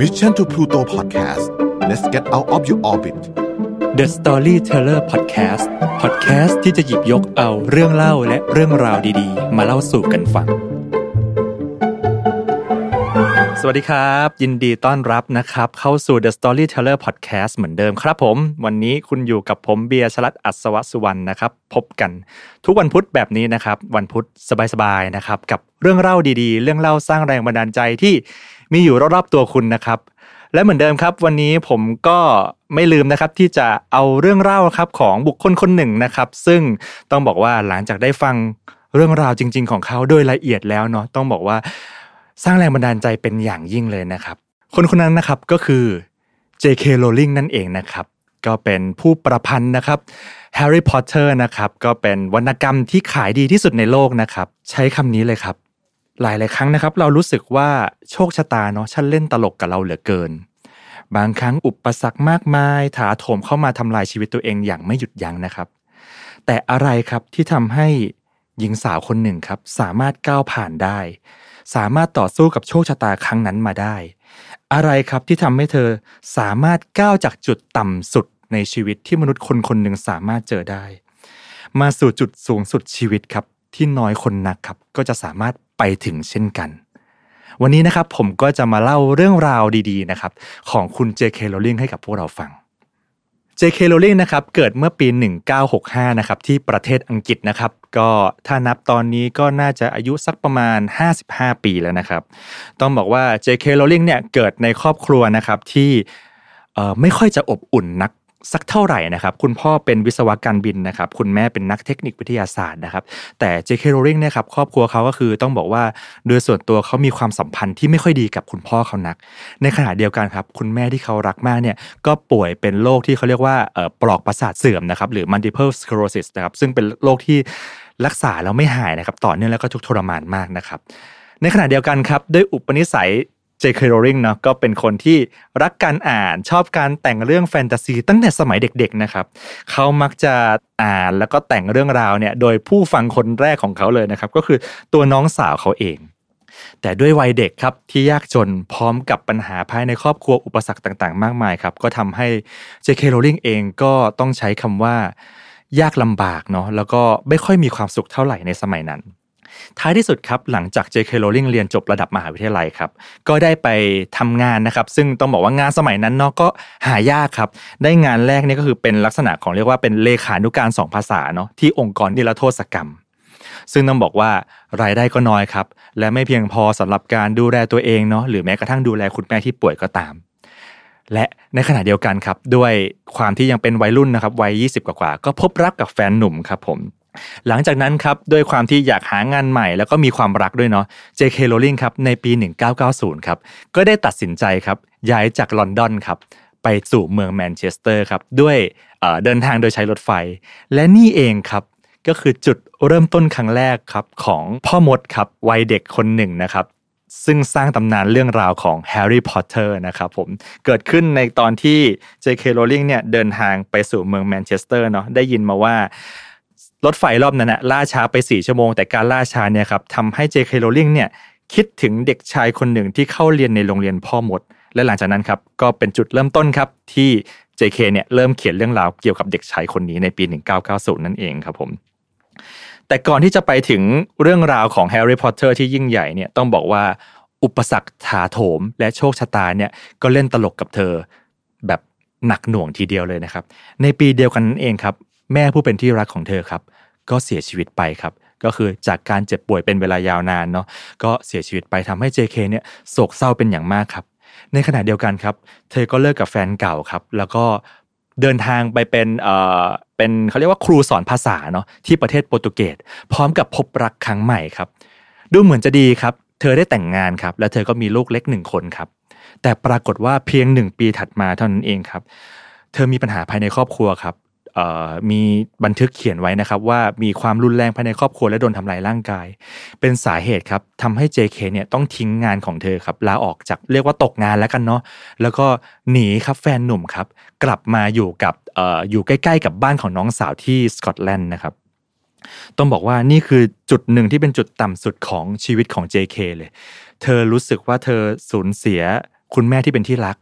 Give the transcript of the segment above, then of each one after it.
Mission to Pluto Podcast let's get out of your orbit The Storyteller Podcast Podcast ที่จะหยิบยกเอาเรื่องเล่าและเรื่องราวดีๆ มาเล่าสู่กันฟัง สวัสดีครับ ยินดีต้อนรับนะครับ เข้าสู่ The Storyteller Podcast เหมือนเดิมครับผม วันนี้คุณอยู่กับผมเบียร์ชลัดอัศวสุวรรณนะครับ พบกันทุกวันพุธแบบนี้นะครับ วันพุธสบายๆนะครับ กับเรื่องเล่าดีๆ เรื่องเล่าสร้างแรงบันดาลใจที่มีอยู่รอบๆตัวคุณนะครับ และเหมือนเดิมครับ วันนี้ผมก็ไม่ลืมนะครับที่จะเอาเรื่องเล่าครับของบุคคลคนหนึ่งนะครับ ซึ่งต้องบอกว่าหลังจากได้ฟังเรื่องราวจริง ๆ ของเขาโดยละเอียดแล้วเนาะต้องบอกว่า สร้างแรงบันดาลใจเป็นอย่างยิ่งเลยนะครับ คนคนนั้นนะครับก็คือ J.K. Rowling นั่นเองนะครับ ก็เป็นผู้ประพันธ์นะครับ Harry Potter นะครับก็เป็นวรรณกรรมที่ขายดีที่สุดในโลกนะครับ ใช้คำนี้เลยครับ หลายหลายครั้งนะครับ เรารู้สึกว่าโชคชะตาเนาะช่างเล่นตลกกับเราเหลือเกิน บางครั้งอุปสรรคมากมาย ถาโถมเข้ามาทำลายชีวิตตัวเองอย่างไม่หยุดยั้งนะครับ แต่อะไรครับที่ทำให้หญิงสาวคนหนึ่งครับ สามารถก้าวผ่านได้ สามารถต่อสู้กับโชคชะตาครั้งนั้นมาได้ อะไรครับที่ทำให้เธอสามารถก้าวจากจุดต่ำสุดในชีวิตที่มนุษย์คนคนหนึ่งสามารถเจอได้ มาสู่จุดสูงสุดชีวิตครับ ที่น้อยคนนักครับ ก็จะสามารถไปถึงเช่นกัน วันนี้นะครับผมก็จะมาเล่าเรื่องราวดี ๆ นะครับ ของคุณ J.K. Rowling ให้กับพวกเราฟัง J.K. Rowling นะครับเกิดเมื่อปี 1965 นะครับที่ประเทศอังกฤษนะครับก็ถ้านับตอนนี้ก็น่าจะอายุสักประมาณ 55 ปีแล้วนะครับ ต้องบอกว่า J.K. Rowling เนี่ยเกิดในครอบครัวนะครับที่ไม่ค่อยจะอบอุ่นนัก สักเท่าไหร่นะครับ คุณพ่อเป็นวิศวการบินนะครับ คุณแม่เป็นนักเทคนิควิทยาศาสตร์นะครับ แต่ J.K. Rowling เนี่ยครับครอบครัวเขาก็คือต้องบอกว่าโดยส่วนตัวเขามีความสัมพันธ์ที่ไม่ค่อยดีกับคุณพ่อเขานัก ในขณะเดียวกันครับ คุณแม่ที่เขารักมากเนี่ยก็ป่วยเป็นโรคที่เขาเรียกว่าเอ่อปลอกประสาทเสื่อมนะครับ หรือ multiple sclerosis นะครับ ซึ่งเป็นโรคที่รักษาแล้วไม่หายนะครับ ต่อเนื่องแล้วก็ทุกทรมานมากนะครับ ในขณะเดียวกันครับด้วยอุปนิสัย J.K. Rowling เนาะก็เป็นคนที่รักการอ่านชอบการแต่งเรื่องแฟนตาซีตั้งแต่สมัยเด็กๆนะครับเขามักจะอ่านแล้วก็แต่งเรื่องราวเนี่ยโดยผู้ฟังคนแรกของเขาเลยนะครับก็คือตัวน้องสาวเขาเอง แต่ด้วยวัยเด็กครับที่ยากจนพร้อมกับปัญหาภายในครอบครัวอุปสรรคต่างๆ มากมายครับก็ทำให้ J.K. Rowling เองก็ต้องใช้คำว่ายากลำบากเนาะแล้วก็ไม่ค่อยมีความสุขเท่าไหร่ในสมัยนั้น ท้ายที่สุดครับหลังจาก J.K. Rowling เรียนจบระดับมหาวิทยาลัยครับก็ได้ไปทำงานนะครับ ซึ่งต้องบอกว่างานสมัยนั้นเนาะก็หายากครับ ได้งานแรกนี่ก็คือเป็นลักษณะของเรียกว่าเป็นเลขานุการสองภาษาเนาะที่องค์กรนิรโทษกรรม ซึ่งต้องบอกว่ารายได้ก็น้อยครับ และไม่เพียงพอสำหรับการดูแลตัวเองเนาะหรือแม้กระทั่งดูแลคุณแม่ที่ป่วยก็ตามและในขณะเดียวกันครับ ด้วยความที่ยังเป็นวัยรุ่นนะครับวัย 20 กว่าก็พบรักกับแฟนหนุ่มครับผม หลังจากนั้นครับด้วยความที่อยากหางานใหม่แล้วก็มีความรักด้วยเนาะ J.K. Rowling ครับในปี 1990 ครับก็ได้ตัดสินใจครับย้ายจากลอนดอนครับไปสู่เมืองแมนเชสเตอร์ครับด้วยเดินทางโดยใช้รถไฟ และนี่เองครับก็คือจุดเริ่มต้นครั้งแรกครับของพ่อมดครับวัยเด็กคนหนึ่งนะครับซึ่งสร้างตำนานเรื่องราวของแฮร์รี่พอตเตอร์นะครับผมเกิดขึ้นในตอนที่ J.K. Rowling เนี่ยเดินทางไปสู่เมืองแมนเชสเตอร์เนาะได้ยินมาว่า รถไฟรอบนั้นนะล่าช้าไป 4 ชั่วโมง แต่การล่าช้าเนี่ยครับทำให้ J.K. Rowling เนี่ยคิดถึงเด็กชายคนหนึ่งที่เข้าเรียนในโรงเรียนพ่อมด และหลังจากนั้นครับก็เป็นจุดเริ่มต้นครับที่ J.K. เนี่ยเริ่มเขียนเรื่องราวเกี่ยวกับเด็กชายคนนี้ในปี 1990 นั่นเองครับผมแต่ก่อนที่จะไปถึงเรื่องราวของแฮร์รี่พอตเตอร์ที่ยิ่งใหญ่เนี่ยต้องบอกว่าอุปสรรคถาโถมและโชคชะตาเนี่ยก็เล่นตลกกับเธอแบบหนักหน่วงทีเดียวเลยนะครับ ในปีเดียวกันนั้นเองครับ แม่ผู้เป็นที่รักของเธอครับ ก็เสียชีวิตไปครับ ก็คือจากการเจ็บป่วยเป็นเวลายาวนานเนาะก็เสียชีวิตไปทำให้ JK เนี่ยโศกเศร้าเป็นอย่างมากครับ ในขณะเดียวกันครับ เธอก็เลิกกับแฟนเก่าครับ แล้วก็เดินทางไปเป็นเอ่อเป็นเขาเรียกว่าครูสอนภาษาเนาะที่ประเทศโปรตุเกสพร้อมกับพบรักครั้งใหม่ครับ ดูเหมือนจะดีครับ เธอได้แต่งงานครับ และเธอก็มีลูกเล็กหนึ่งคนครับ แต่ปรากฏว่าเพียงหนึ่งปีถัดมาเท่านั้นเองครับ เธอมีปัญหาภายในครอบครัวครับ มีบันทึกเขียนไว้นะครับว่ามีความรุนแรงภายในครอบครัวและโดนทำลายร่างกาย เป็นสาเหตุครับทำให้ JK เนี่ยต้องทิ้งงานของเธอครับลาออกจากเรียกว่าตกงานแล้วกันเนาะแล้วก็หนีครับแฟนหนุ่มครับ กลับมาอยู่กับอออยู่ใกล้ๆ กับบ้านของน้องสาวที่สกอตแลนด์นะครับต้องบอกว่านี่คือจุดหนึ่งที่เป็นจุดต่ำสุดของชีวิตของ JK เลย เธอรู้สึกว่าเธอสูญเสียคุณแม่ที่เป็นที่รัก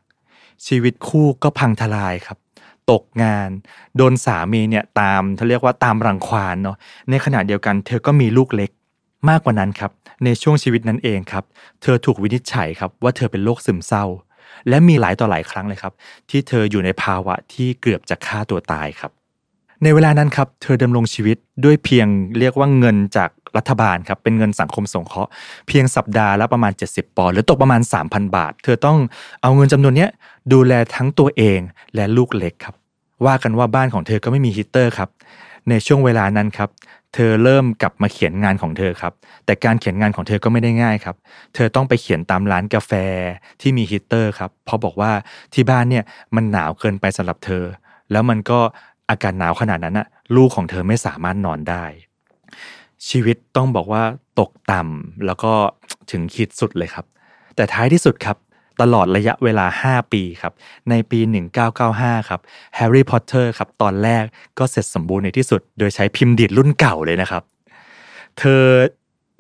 ชีวิตคู่ก็พังทลายครับ ตกงาน โดนสามีเนี่ยตามเขาเรียกว่าตามรังควานเนาะในขณะเดียวกัน เธอก็มีลูกเล็กมากกว่านั้นครับ ในช่วงชีวิตนั้นเองครับ เธอถูกวินิจฉัยครับว่าเธอเป็นโรคซึมเศร้า และมีหลายต่อหลายครั้งเลยครับ ที่เธออยู่ในภาวะที่เกือบจะฆ่าตัวตายครับ ในเวลานั้นครับเธอดำรงชีวิตด้วยเพียงเรียกว่าเงินจากรัฐบาลครับเป็นเงินสังคมสงเคราะห์เพียงสัปดาห์ละประมาณ 70 ปอนด์หรือตกประมาณ 3,000 บาท เธอต้องเอาเงินจำนวนนี้ดูแลทั้งตัวเองและลูกเล็กครับ ว่ากันว่าบ้านของเธอก็ไม่มีฮีเตอร์ครับ ในช่วงเวลานั้นครับ เธอเริ่มกลับมาเขียนงานของเธอครับ แต่การเขียนงานของเธอก็ไม่ได้ง่ายครับ เธอต้องไปเขียนตามร้านกาแฟที่มีฮีเตอร์ครับ เพราะบอกว่าที่บ้านเนี่ยมันหนาวเกินไปสำหรับเธอ แล้วมันก็อากาศหนาวขนาดนั้นอะลูกของเธอไม่สามารถนอนได้ ชีวิตต้องบอกว่าตกต่ำแล้วก็ถึงขีดสุดเลยครับ แต่ท้ายที่สุดครับ ตลอดระยะเวลา 5 ปีครับ ในปี 1995 ครับแฮร์รี่พอตเตอร์ครับตอนแรกก็เสร็จสมบูรณ์ในที่สุด โดยใช้พิมพ์ดีดรุ่นเก่าเลยนะครับ เธอ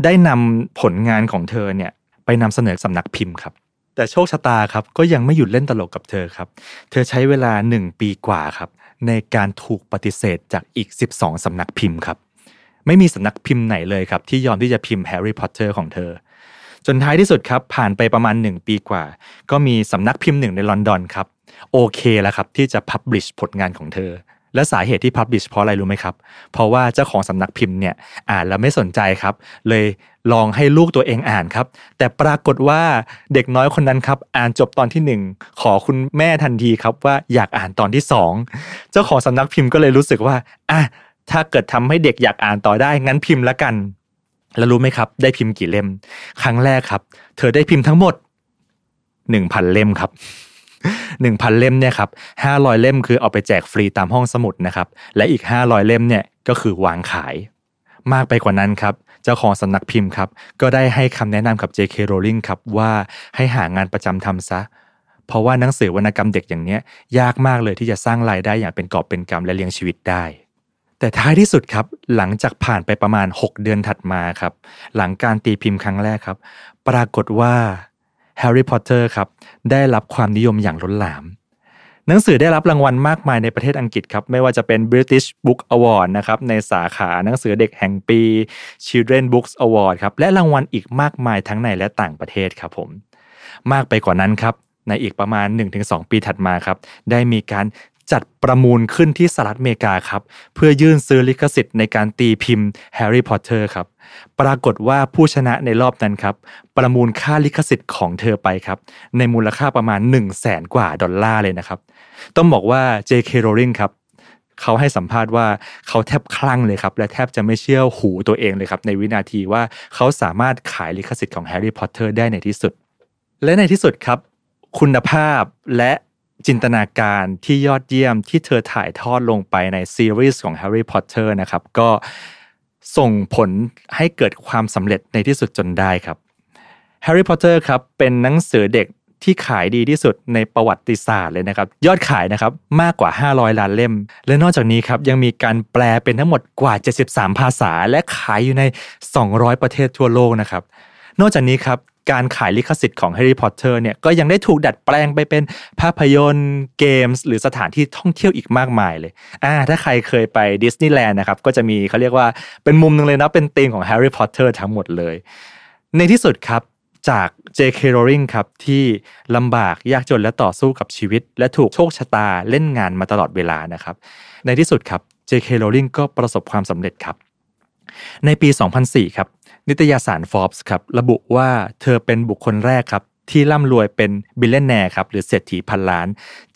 ได้นำผลงานของเธอเนี่ยไปนำเสนอสำนักพิมพ์ครับแต่โชคชะตาครับก็ยังไม่หยุดเล่นตลกกับเธอครับ เธอใช้เวลา 1 ปีกว่าครับในการถูกปฏิเสธจากอีก 12 สำนักพิมพ์ครับ ไม่มีสำนักพิมพ์ไหนเลยครับที่ยอมที่จะพิมพ์แฮร์รี่พอตเตอร์ของเธอ จนท้ายที่สุดครับ ผ่านไปประมาณ 1 ปีกว่า ก็มีสำนักพิมพ์หนึ่งในลอนดอนครับ โอเคแล้วครับ ที่จะ publish ผลงานของเธอ และสาเหตุที่ publish เพราะอะไรรู้ไหมครับ เพราะว่าเจ้าของสำนักพิมพ์เนี่ยอ่านแล้วไม่สนใจครับ เลยลองให้ลูกตัวเองอ่านครับ แต่ปรากฏว่าเด็กน้อยคนนั้นครับอ่านจบตอนที่หนึ่งขอคุณแม่ทันทีครับว่าอยากอ่านตอนที่สองเจ้าของสำนักพิมพ์ก็เลยรู้สึกว่าอะถ้าเกิดทำให้เด็กอยากอ่านต่อได้งั้นพิมพ์ละกัน แล้วรู้ไหมครับ ได้พิมพ์กี่เล่ม ครั้งแรกครับ เธอได้พิมพ์ทั้งหมดหนึ่งพันเล่มครับหนึ่งพันเล่มเนี่ยครับห้าร้อยเล่มคือเอาไปแจกฟรีตามห้องสมุดนะครับ และอีกห้าร้อยเล่มเนี่ยก็คือวางขาย มากไปกว่านั้นครับ เจ้าของสำนักพิมพ์ครับ ก็ได้ให้คำแนะนำกับ J.K. Rowling ครับว่าให้หางานประจำทำซะ เพราะว่าหนังสือวรรณกรรมเด็กอย่างเนี้ย ยากมากเลยที่จะสร้างรายได้อย่างเป็นกอบเป็นกำและเลี้ยงชีวิตได้ แต่ท้ายที่สุดครับ หลังจากผ่านไปประมาณ 6 เดือนถัดมาครับ หลังการตีพิมพ์ครั้งแรกครับ ปรากฏว่าแฮร์รี่พอตเตอร์ครับได้รับความนิยมอย่างล้นหลาม หนังสือได้รับรางวัลมากมายในประเทศอังกฤษครับ ไม่ว่าจะเป็น British Book Award นะครับในสาขาหนังสือเด็กแห่งปี Children Books Award ครับและรางวัลอีกมากมายทั้งในและต่างประเทศครับผม มากไปกว่านั้นครับในอีกประมาณ 1-2 ปีถัดมาครับ ได้มีการ จัดประมูลขึ้นที่สหรัฐอเมริกาครับ เพื่อยื่นซื้อลิขสิทธิ์ในการตีพิมพ์แฮร์รี่พอตเตอร์ครับ ปรากฏว่าผู้ชนะในรอบนั้นครับ ประมูลค่าลิขสิทธิ์ของเธอไปครับ ในมูลค่าประมาณ 1 0 0 0 0แสนกว่าดอลลาร์เลยนะครับ ต้องบอกว่า J.K. Rowling ครับเขาให้สัมภาษณ์ว่าเขาแทบคลั่งเลยครับ และแทบจะไม่เชื่อหูตัวเองเลยครับ ในวินาทีว่าเขาสามารถขายลิขสิทธิ์ของแฮร์รี่พอตเตอร์ได้ในที่สุด และในที่สุดครับ คุณภาพและ จินตนาการที่ยอดเยี่ยมที่เธอถ่ายทอดลงไปในซีรีส์ของ Harry Potter นะครับ ก็ส่งผลให้เกิดความสำเร็จในที่สุดจนได้ครับ Harry Potter ครับเป็นหนังสือเด็กที่ขายดีที่สุดในประวัติศาสตร์เลยนะครับ ยอดขายนะครับมากกว่า 500 ล้านเล่ม และนอกจากนี้ครับยังมีการแปลเป็นทั้งหมดกว่า 73 ภาษา และขายอยู่ใน 200 ประเทศทั่วโลกนะครับ นอกจากนี้ครับ การขายลิขสิทธิ์ของ Harry Potter เนี่ยก็ยังได้ถูกดัดแปลงไปเป็นภาพยนตร์เกมส์หรือสถานที่ท่องเที่ยวอีกมากมายเลยอ่าถ้าใครเคยไปดิสนีย์แลนด์นะครับก็จะมีเขาเรียกว่าเป็นมุมหนึงเลยนะเป็นธีมของ Harry Potter ทั้งหมดเลย ในที่สุดครับจาก J.K. Rowling ครับ ที่ลำบากยากจนและต่อสู้กับชีวิต และถูกโชคชะตาเล่นงานมาตลอดเวลานะครับ ในที่สุดครับ J.K. Rowling ก็ประสบความสำเร็จครับ ในปี 2004 ครับ นิตยสาร Forbes ครับระบุว่าเธอเป็นบุคคลแรกครับที่ร่ำรวยเป็นบิลเลนแนร์ครับหรือเศรษฐีพันล้าน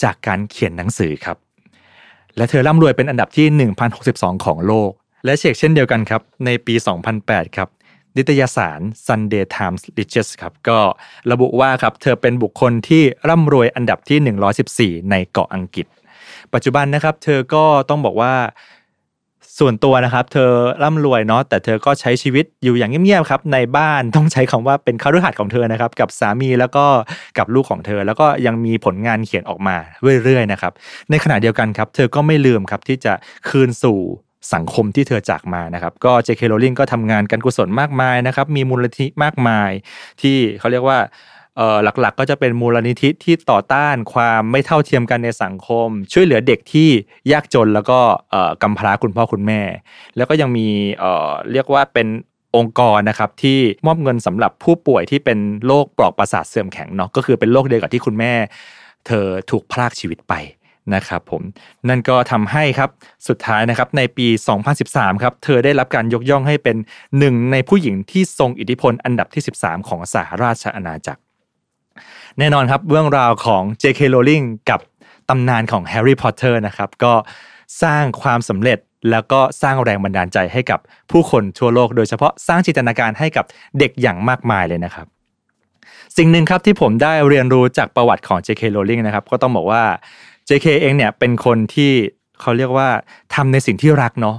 จากการเขียนหนังสือครับ และเธอร่ำรวยเป็นอันดับที่ 1062 ของโลก และเชกเช่นเดียวกันครับในปี 2008 ครับนิตยสาร Sunday Times Riches ครับก็ระบุว่าครับเธอเป็นบุคคลที่ร่ำรวยอันดับที่ 114 ในเกาะอังกฤษ ปัจจุบันนะครับ เธอก็ต้องบอกว่า ส่วนตัวนะครับ เธอร่ำรวยเนาะแต่เธอก็ใช้ชีวิตอยู่อย่างเงียบๆครับ ในบ้านต้องใช้คำว่าเป็นคฤหัสถ์ของเธอนะครับ กับสามีแล้วก็กับลูกของเธอ แล้วก็ยังมีผลงานเขียนออกมาเรื่อยๆนะครับ ในขณะเดียวกันครับ เธอก็ไม่ลืมครับที่จะคืนสู่สังคมที่เธอจากมานะครับก็ J.K. Rowling ก็ทำงานการกุศลมากมายนะครับมีมูลนิธิมากมายที่เขาเรียกว่า หลักๆ ก็จะเป็นมูลนิธิที่ต่อต้านความไม่เท่าเทียมกันในสังคม ช่วยเหลือเด็กที่ยากจนแล้วก็กำพร้าคุณพ่อคุณแม่ แล้วก็ยังมีเรียกว่าเป็นองค์กรนะครับที่มอบเงินสำหรับผู้ป่วยที่เป็นโรคปลอกประสาทเสื่อมแข็งเนาะก็คือเป็นโรคเดียวกับที่คุณแม่ เธอถูกพรากชีวิตไปนะครับผมนั่นก็ทำให้ครับสุดท้ายนะครับในปี 2013ครับเธอได้รับการยกย่องให้เป็นหนึ่งในผู้หญิงที่ทรงอิทธิพลอันดับที่ 13 ของสหราชอาณาจักร แน่นอนครับเรื่องราวของ J.K. Rowling กับตำนานของ Harry Potter นะครับก็สร้างความสำเร็จแล้วก็สร้างแรงบันดาลใจให้กับผู้คนทั่วโลก โดยเฉพาะสร้างจินตนาการให้กับเด็กอย่างมากมายเลยนะครับ สิ่งหนึ่งครับที่ผมได้เรียนรู้จากประวัติของ J.K. Rowling นะครับก็ต้องบอกว่า JK เองเนี่ยเป็นคนที่เขาเรียกว่าทำในสิ่งที่รักเนาะ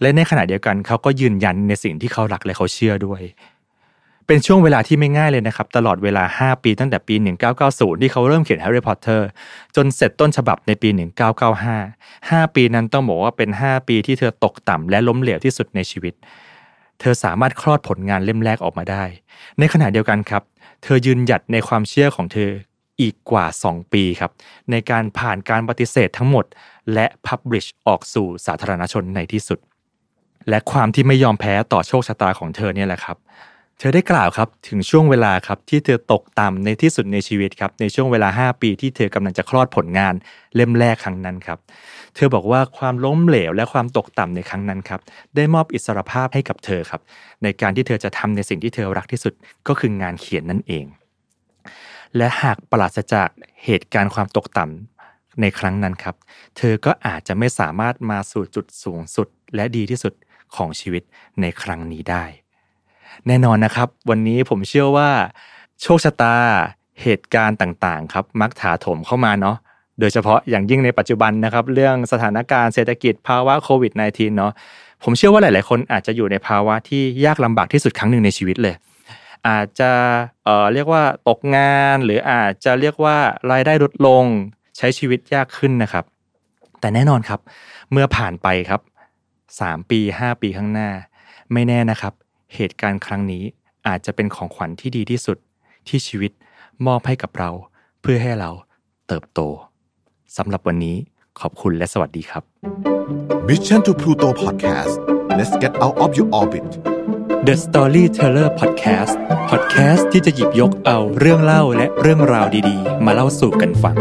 และในขณะเดียวกันเขาก็ยืนยันในสิ่งที่เขารักและเขาเชื่อด้วย เป็นช่วงเวลาที่ไม่ง่ายเลยนะครับ ตลอดเวลา 5 ปีตั้งแต่ปี 1990 ที่เขาเริ่มเขียน Harry Potter จนเสร็จต้นฉบับในปี 1995 5 ปีนั้นต้องบอกว่าเป็น 5 ปีที่เธอตกต่ำและล้มเหลวที่สุดในชีวิต เธอสามารถคลอดผลงานเล่มแรกออกมาได้ ในขณะเดียวกันครับ เธอยืนหยัดในความเชื่อของเธออีกกว่า 2 ปีครับ ในการผ่านการปฏิเสธทั้งหมด และพับลิชออกสู่สาธารณชนในที่สุด และความที่ไม่ยอมแพ้ต่อโชคชะตาของเธอเนี่ยแหละครับ เธอได้กล่าวครับถึงช่วงเวลาครับที่เธอตกต่ำในที่สุดในชีวิตครับในช่วงเวลา 5 ปีที่เธอกำลังจะคลอดผลงานเล่มแรกครั้งนั้นครับ เธอบอกว่าความล้มเหลวและความตกต่ำในครั้งนั้นครับได้มอบอิสรภาพให้กับเธอครับ ในการที่เธอจะทำในสิ่งที่เธอรักที่สุดก็คืองานเขียนนั่นเอง และหากปราศจากเหตุการณ์ความตกต่ำในครั้งนั้นครับ เธอก็อาจจะไม่สามารถมาสู่จุดสูงสุดและดีที่สุดของชีวิตในครั้งนี้ได้ แน่นอนนะครับ วันนี้ผมเชื่อว่า โชคชะตาเหตุการณ์ต่างๆ ครับ มักถาโถมเข้ามาเนาะโดยเฉพาะอย่างยิ่งในปัจจุบันนะครับ เรื่องสถานการณ์เศรษฐกิจภาวะโควิด -19 เนาะผมเชื่อว่าหลาย ๆ คนอาจจะอยู่ในภาวะที่ยากลำบากที่สุดครั้งหนึ่งในชีวิตเลย อาจจะเอ่อเรียกว่าตกงานหรืออาจจะเรียกว่ารายได้ลดลงใช้ชีวิตยากขึ้นนะครับ แต่แน่นอนครับ เมื่อผ่านไปครับ 3 ปี 5 ปีข้างหน้า ไม่แน่นะครับ เหตุการณ์ครั้งนี้อาจจะเป็นของขวัญที่ดีที่สุดที่ชีวิตมอบให้กับเรา เพื่อให้เราเติบโตสำหรับวันนี้ขอบคุณและสวัสดีครับ Mission to Pluto Podcast let's get out of your orbit The Storyteller Podcast Podcast ที่จะหยิบยกเอาเรื่องเล่าและเรื่องราวดีๆ มาเล่าสู่กันฟัง